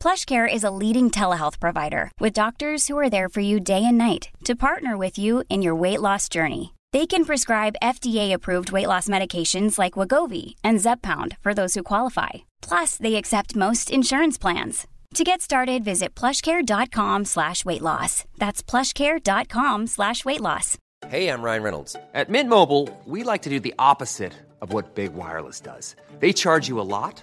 PlushCare is a leading telehealth provider with doctors who are there for you day and night to partner with you in your weight loss journey. They can prescribe FDA-approved weight loss medications like Wagovi and Zepbound for those who qualify. Plus, they accept most insurance plans. To get started, visit plushcare.com slash weight loss. That's plushcare.com slash weight loss. Hey, I'm Ryan Reynolds. At Mint Mobile, we like to do the opposite of what Big Wireless does. They charge you a lot,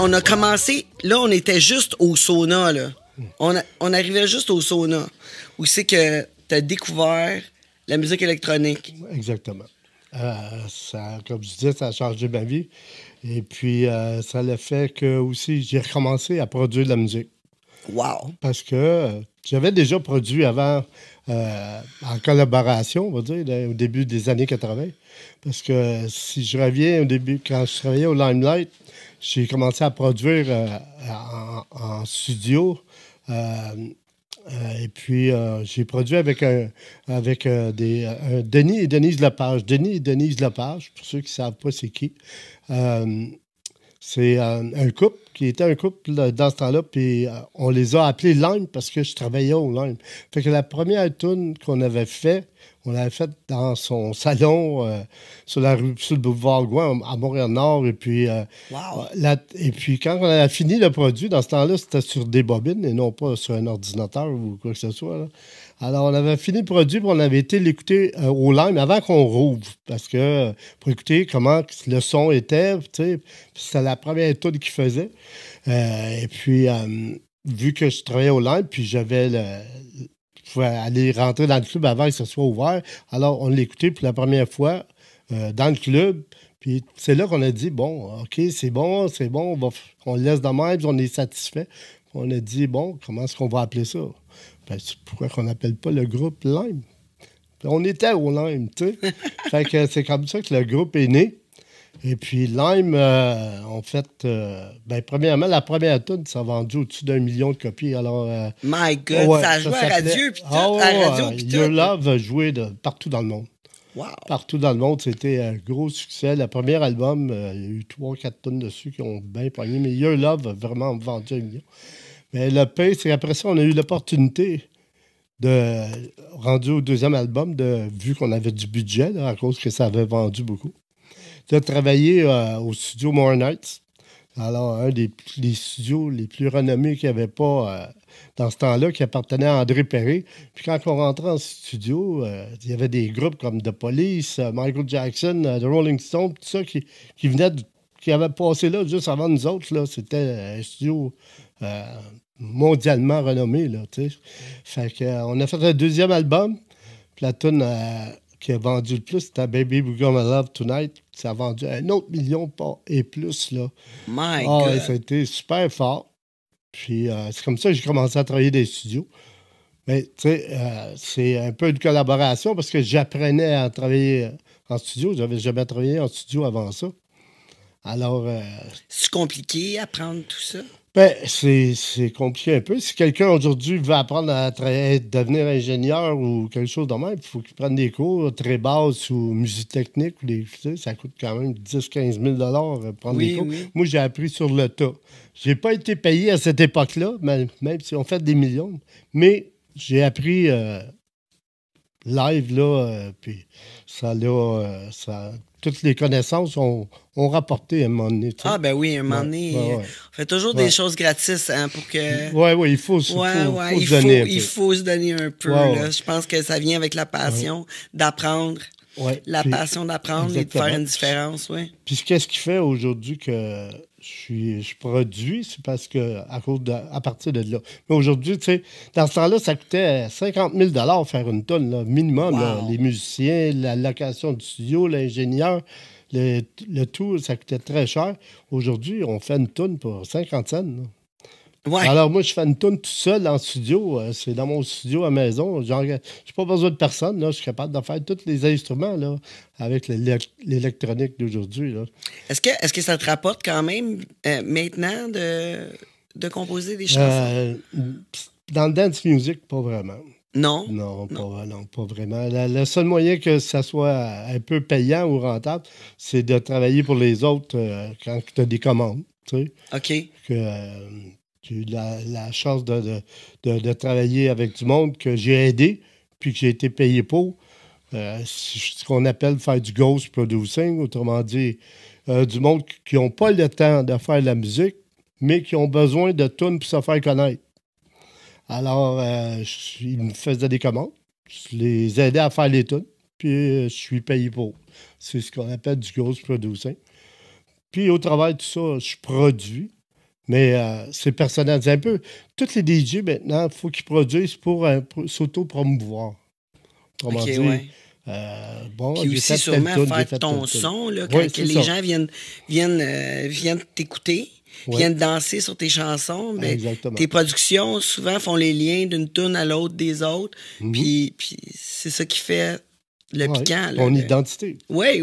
On a commencé, là, on était juste au sauna, là. On, a- on arrivait juste au sauna. Où c'est que tu as découvert la musique électronique. Exactement. Euh, ça, comme je disais, ça a changé ma vie. Et puis, euh, ça l'a fait que aussi, j'ai recommencé à produire de la musique. Wow! Parce que euh, j'avais déjà produit avant, en collaboration, on va dire, là, au début des années 80. Parce que si je reviens au début, quand je travaillais au Limelight, j'ai commencé à produire euh, en, studio. Euh, euh, et puis, j'ai produit avec, un, avec des, Denis et Denise Lepage. Denis et Denise Lepage, pour ceux qui ne savent pas c'est qui. C'est un couple qui était un couple dans ce temps-là, puis euh, on les a appelés Lime parce que je travaillais au Lime. Fait que la première tune qu'on avait fait, on l'avait faite dans son salon euh, sur la rue, sur le boulevard Gouin à Montréal-Nord. Et puis, euh, Wow! la- et puis quand on a fini le produit, dans ce temps-là, c'était sur des bobines et non pas sur un ordinateur ou quoi que ce soit. là. Alors, on avait fini le produit, puis on avait été l'écouter euh, au Lime avant qu'on rouvre, parce que pour écouter comment le son était, tu sais, puis c'était la première tune qu'il faisait. Euh, et puis, euh, vu que je travaillais au Lime, puis j'avais le, je pouvais aller rentrer dans le club avant que ce soit ouvert. Alors, on l'écoutait pour la première fois euh, dans le club. Puis c'est là qu'on a dit, bon, OK, c'est bon, c'est bon, on, va f- on le laisse de même, puis on est satisfait. On a dit, bon, comment est-ce qu'on va appeler ça? Ben, pourquoi qu'on n'appelle pas le groupe Lime? Puis on était au Lime, tu sais. fait que c'est comme ça que le groupe est né. Et puis Lime, euh, en fait, euh, ben, premièrement, la première tune, ça a vendu au-dessus d'un million de copies. Alors, euh, My God! ouais, ça a joué à radio, puis tout. Ouais, à radio, puis Your. Love a joué de, partout dans le monde. Wow! Partout dans le monde, c'était un gros succès. Le premier album, il y a eu 3-4 tonnes dessus qui ont bien pogné, mais Your Love a vraiment vendu un million. Mais le pire, c'est qu'après ça, on a eu l'opportunité de, rendu au deuxième album, de, vu qu'on avait du budget, là, à cause que ça avait vendu beaucoup, de travailler euh, au studio More Nights. Alors, un des, studios les plus renommés qu'il n'y avait pas euh, dans ce temps-là, qui appartenait à André Perry. Puis quand on rentrait en studio, euh, il y avait des groupes comme The Police, euh, Michael Jackson, The Rolling Stones, tout ça qui, qui qui avaient passé là juste avant nous autres. C'était un studio mondialement renommé. Là, tu fait que, euh, on a fait un deuxième album. Puis qui a vendu le plus, c'était Baby We're Gonna Love Tonight. Ça a vendu un autre million et plus. Là. My Ah, God! ça a été super fort. Puis euh, c'est comme ça que j'ai commencé à travailler des studios. Mais tu sais, euh, c'est un peu une collaboration parce que j'apprenais à travailler euh, en studio. J'avais jamais travaillé en studio avant ça. Alors, euh, C'est compliqué apprendre tout ça? ben, c'est c'est compliqué un peu. Si quelqu'un aujourd'hui veut apprendre à devenir ingénieur ou quelque chose de même, il faut qu'il prenne des cours très basses ou musique technique. Ou des, tu sais, ça coûte quand même 10-15 000 euh, prendre Oui, des cours. oui. Moi, j'ai appris sur le tas. J'ai pas été payé à cette époque-là, même si on fait des millions. Mais j'ai appris euh, live, là, euh, puis ça, là, euh, ça, toutes les connaissances ont, ont rapporté à un moment donné. tu sais. Ah, ben oui, un moment donné, ouais, ouais. on fait toujours Ouais. des choses gratis hein, pour que. Ouais, ouais, il faut, se- Ouais, faut, ouais, faut il, se faut, donner un il faut se donner un peu. Là. Je pense que ça vient avec la passion d'apprendre, Ouais, la puis- passion d'apprendre et de faire une différence. Oui. Puis qu'est-ce qui fait aujourd'hui que je, suis, je produis, c'est parce que à cause de, à partir de là. Mais aujourd'hui, tu sais, dans ce temps-là, ça coûtait 50 000 faire une tonne, là, minimum. là. Les musiciens, la location du studio, l'ingénieur, le, le tout, ça coûtait très cher. Aujourd'hui, on fait une tonne pour 50 cents. Ouais. Alors moi, je fais une tonne tout seul en studio. euh, C'est dans mon studio à maison. Genre, j'ai pas besoin de personne. Là. Je suis capable de faire tous les instruments là, avec l'élec- l'électronique d'aujourd'hui. Est-ce que, est que ça te rapporte quand même euh, maintenant de, de composer des chansons? Euh, dans le dance music, pas vraiment. non? Non, pas, non, pas vraiment. Le seul moyen que ça soit un peu payant ou rentable, c'est de travailler pour les autres euh, quand tu as des commandes. Tu sais, OK. que j'ai eu la, chance de, travailler avec du monde que j'ai aidé, puis que j'ai été payé pour. Euh, ce qu'on appelle faire du ghost producing, autrement dit, euh, du monde qui n'ont pas le temps de faire de la musique, mais qui ont besoin de tunes pour se faire connaître. Alors, euh, ils me faisaient des commandes, je les aidais à faire les tunes, puis euh, je suis payé pour. C'est ce qu'on appelle du ghost producing. Puis au travail de tout ça, je produis, mais euh, c'est personnel. C'est un peu. Tous les DJ maintenant, il faut qu'ils produisent pour, euh, pour s'auto-promouvoir. Autrement OK, dit, ouais. euh, bon, Puis aussi, sûrement, tune, faire ton son, là, quand que les ça. gens viennent, viennent, euh, viennent t'écouter, Ouais. viennent danser sur tes chansons. ben, Exactement. tes productions, souvent, font les liens d'une tune à l'autre des autres. Puis, puis c'est ça qui fait le Mhm. Ouais, piquant. Là, Ton le- identité. Oui,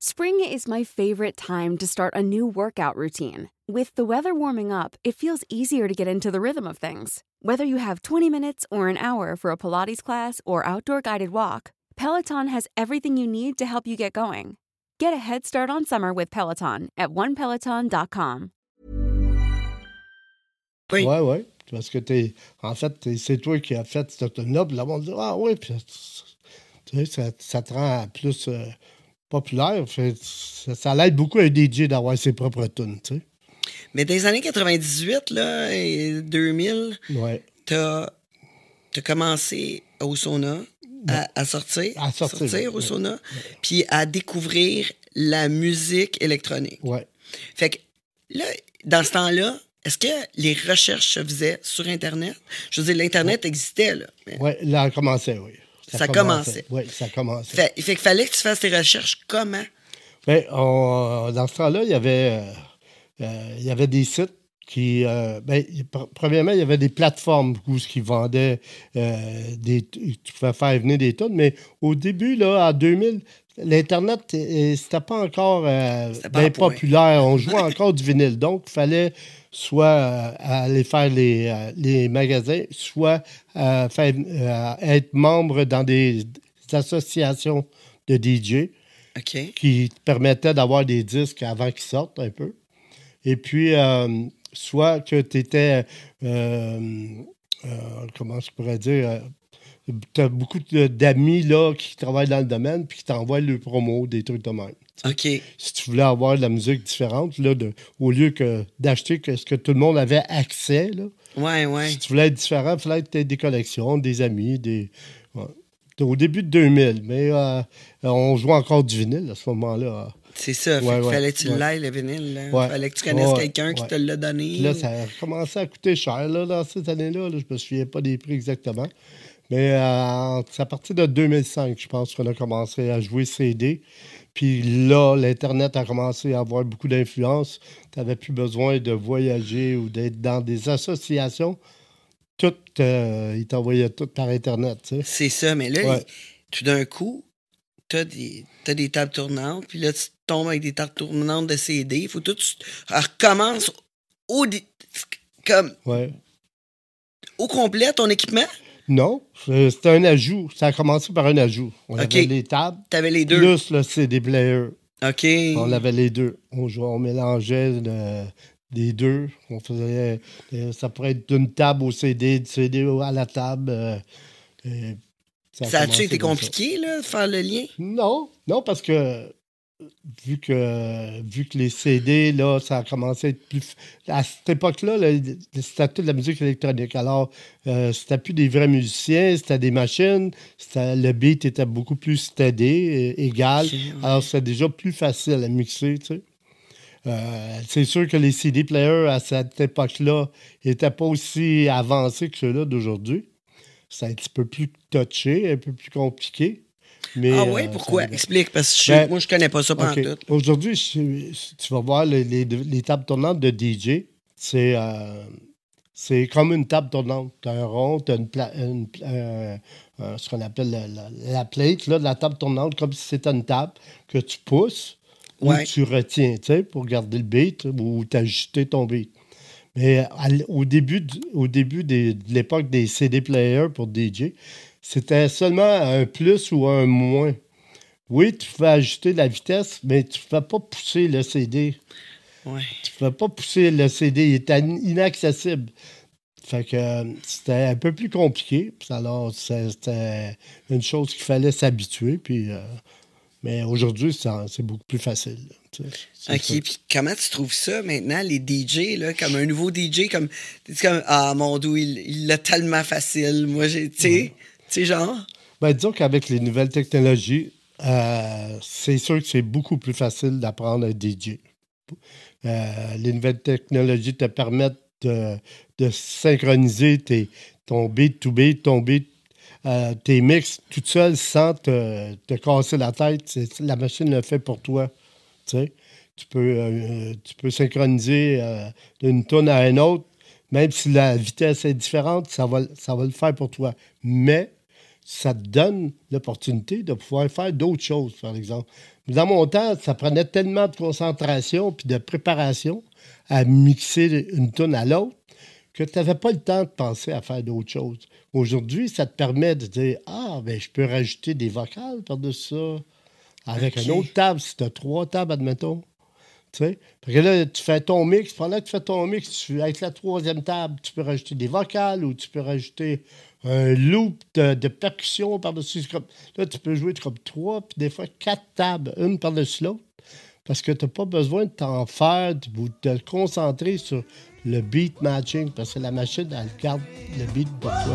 Spring is my favorite time to start a new workout routine. With the weather warming up, it feels easier to get into the rhythm of things. Whether you have 20 minutes or an hour for a Pilates class or outdoor guided walk, Peloton has everything you need to help you get going. Get a head start on summer with Peloton at onepeloton.com. Oui. Ouais, ouais. Parce que t'es, en fait, t'es- c'est toi qui as fait cette tune-là, puis le monde dit Ah oui, puis tu sais, ça, ça te rend plus euh, populaire. Fait, ça, ça l'aide beaucoup à un DJ d'avoir ses propres tunes, tu sais. Mais dans les années 98, là, et 2000, Ouais. t'as as commencé au sauna à, à sortir, À sortir, au sauna, puis à découvrir la musique électronique. Ouais. Fait que là, dans ce temps-là, est-ce que les recherches se faisaient sur Internet? Je veux dire, l'Internet existait, là. mais- Ouais, là, ça commençait, oui. Ça commençait. Oui, ça commençait. Fait, fait qu'il fallait que tu fasses tes recherches comment? On- dans ce temps-là, il y avait, euh, euh, il y avait des sites qui. euh, ben, pr- premièrement, il y avait des plateformes où ce qui vendaient euh, des. Tu pouvais faire venir des tonnes, mais au début, là, en 2000, l'Internet, c'était pas encore euh, bien populaire. On jouait encore du vinyle. Donc, il fallait soit euh, aller faire les, euh, les magasins, soit euh, faire, être membre dans des, des associations de DJ qui te permettait d'avoir des disques avant qu'ils sortent un peu. Et puis, euh, soit que tu étais, comment je pourrais dire, tu as beaucoup d'amis là, qui travaillent dans le domaine puis qui t'envoient le promo, des trucs de même. OK. Si tu voulais avoir de la musique différente, là, de, au lieu que d'acheter ce que tout le monde avait accès, là, Ouais, ouais. si tu voulais être différent, il fallait que tu aies des collections, des amis, des. ouais. Au début de 2000, mais euh, on jouait encore du vinyle à ce moment-là. C'est ça. Fait Ouais, qu'il ouais, fallait que tu ouais. l'ailles, le vinyle. Fallait que tu connaisses quelqu'un qui te l'a donné. Là, ça a commencé à coûter cher là, dans ces années-là. là. Je me souviens pas des prix exactement. Mais euh, c'est à partir de 2005, je pense qu'on a commencé à jouer CD. Puis là, l'Internet a commencé à avoir beaucoup d'influence. Tu n'avais plus besoin de voyager ou d'être dans des associations. tout, euh, il t'envoyait tout par Internet, tu sais. C'est ça, mais là, Ouais. tout d'un coup, t'as des, t'as des tables tournantes, puis là, tu tombes avec des tables tournantes de CD. Il faut tout. tu recommences au, comme, Ouais. au complet ton équipement? Non, c'était un ajout. Ça a commencé par un ajout. On avait les tables, T'avais les deux. plus le CD player. OK. On avait les deux. On, jouait- on mélangeait le- les deux. On faisait. euh, ça pourrait être d'une table au CD, du CD à la table. euh, et Ça a-tu été ça. compliqué, là, de faire le lien? Non, non, parce que vu que vu que les CD, là, ça a commencé à être plus. À cette époque-là, là, c'était toute de la musique électronique. Alors, euh, c'était plus des vrais musiciens, c'était des machines. Le beat était beaucoup plus steady, égal. Alors, c'était déjà plus facile à mixer, tu sais. Euh, c'est sûr que les CD players à cette époque-là n'étaient pas aussi avancés que ceux-là d'aujourd'hui. C'est un petit peu plus touché, un peu plus compliqué. Mais, ah oui, euh, pourquoi? ça- Explique, parce que je- Ben, moi, je connais pas ça pendant tout. Aujourd'hui, tu vas voir les, les- les tables tournantes de DJ. C'est euh, c'est comme une table tournante. Tu as un rond, tu as une pla- une euh, ce qu'on appelle la, la- la plate là, de la table tournante, comme si c'était une table que tu pousses Ouais. ou tu retiens tu sais, pour garder le beat ou t'ajuster ton beat. Mais à au début, du- au début des- de l'époque des CD players pour DJ, c'était seulement un plus ou un moins. Oui, tu pouvais ajuster la vitesse, mais tu ne pouvais pas pousser le CD. Ouais. Tu ne pouvais pas pousser le CD. Il était in- inaccessible. Fait que euh, c'était un peu plus compliqué. Alors, c'était une chose qu'il fallait s'habituer. Puis, euh, mais aujourd'hui, c'est beaucoup plus facile. là, OK, ça. puis comment tu trouves ça maintenant, les DJ, là, comme un nouveau DJ, comme, comme, ah, mon doux, il l'a tellement facile. Moi, j'ai, tu sais, tu sais, genre, Ben, disons qu'avec les nouvelles technologies, euh, c'est sûr que c'est beaucoup plus facile d'apprendre à DJ. Euh, les nouvelles technologies te permettent de, synchroniser tes, ton beat to beat, ton beat, euh, tes mix tout seul sans te, te casser la tête. C'est- la machine le fait pour toi. Tu peux, tu peux synchroniser d'une tonne à une autre, même si la vitesse est différente, ça va, ça va le faire pour toi. Mais ça te donne l'opportunité de pouvoir faire d'autres choses, par exemple. Dans mon temps, ça prenait tellement de concentration puis de préparation à mixer une tonne à l'autre que tu n'avais pas le temps de penser à faire d'autres choses. Aujourd'hui, ça te permet de dire Ah, ben je peux rajouter des vocales par-dessus ça. Avec une autre table, si tu as trois tables, admettons. Tu sais? Fait que là, tu fais ton mix. Pendant que tu fais ton mix, tu, avec la troisième table, tu peux rajouter des vocales ou tu peux rajouter un loop de, percussion par-dessus. Là, tu peux jouer comme trois, puis des fois quatre tables, une par-dessus l'autre. Parce que tu n'as pas besoin de t'en faire ou de te concentrer sur le beat matching, parce que la machine, elle garde le beat pour toi.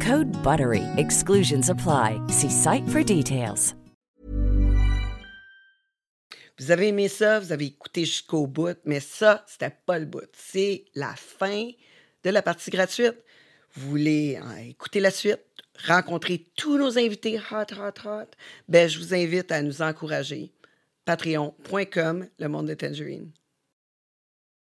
Code BUTTERY. Exclusions apply. See site for details. Vous avez aimé ça, vous avez écouté jusqu'au bout, mais ça, c'était pas le bout. C'est la fin de la partie gratuite. Vous voulez euh, écouter la suite, rencontrer tous nos invités hot, hot, hot, ben, je vous invite à nous encourager. Patreon.com, le monde de Tangerine.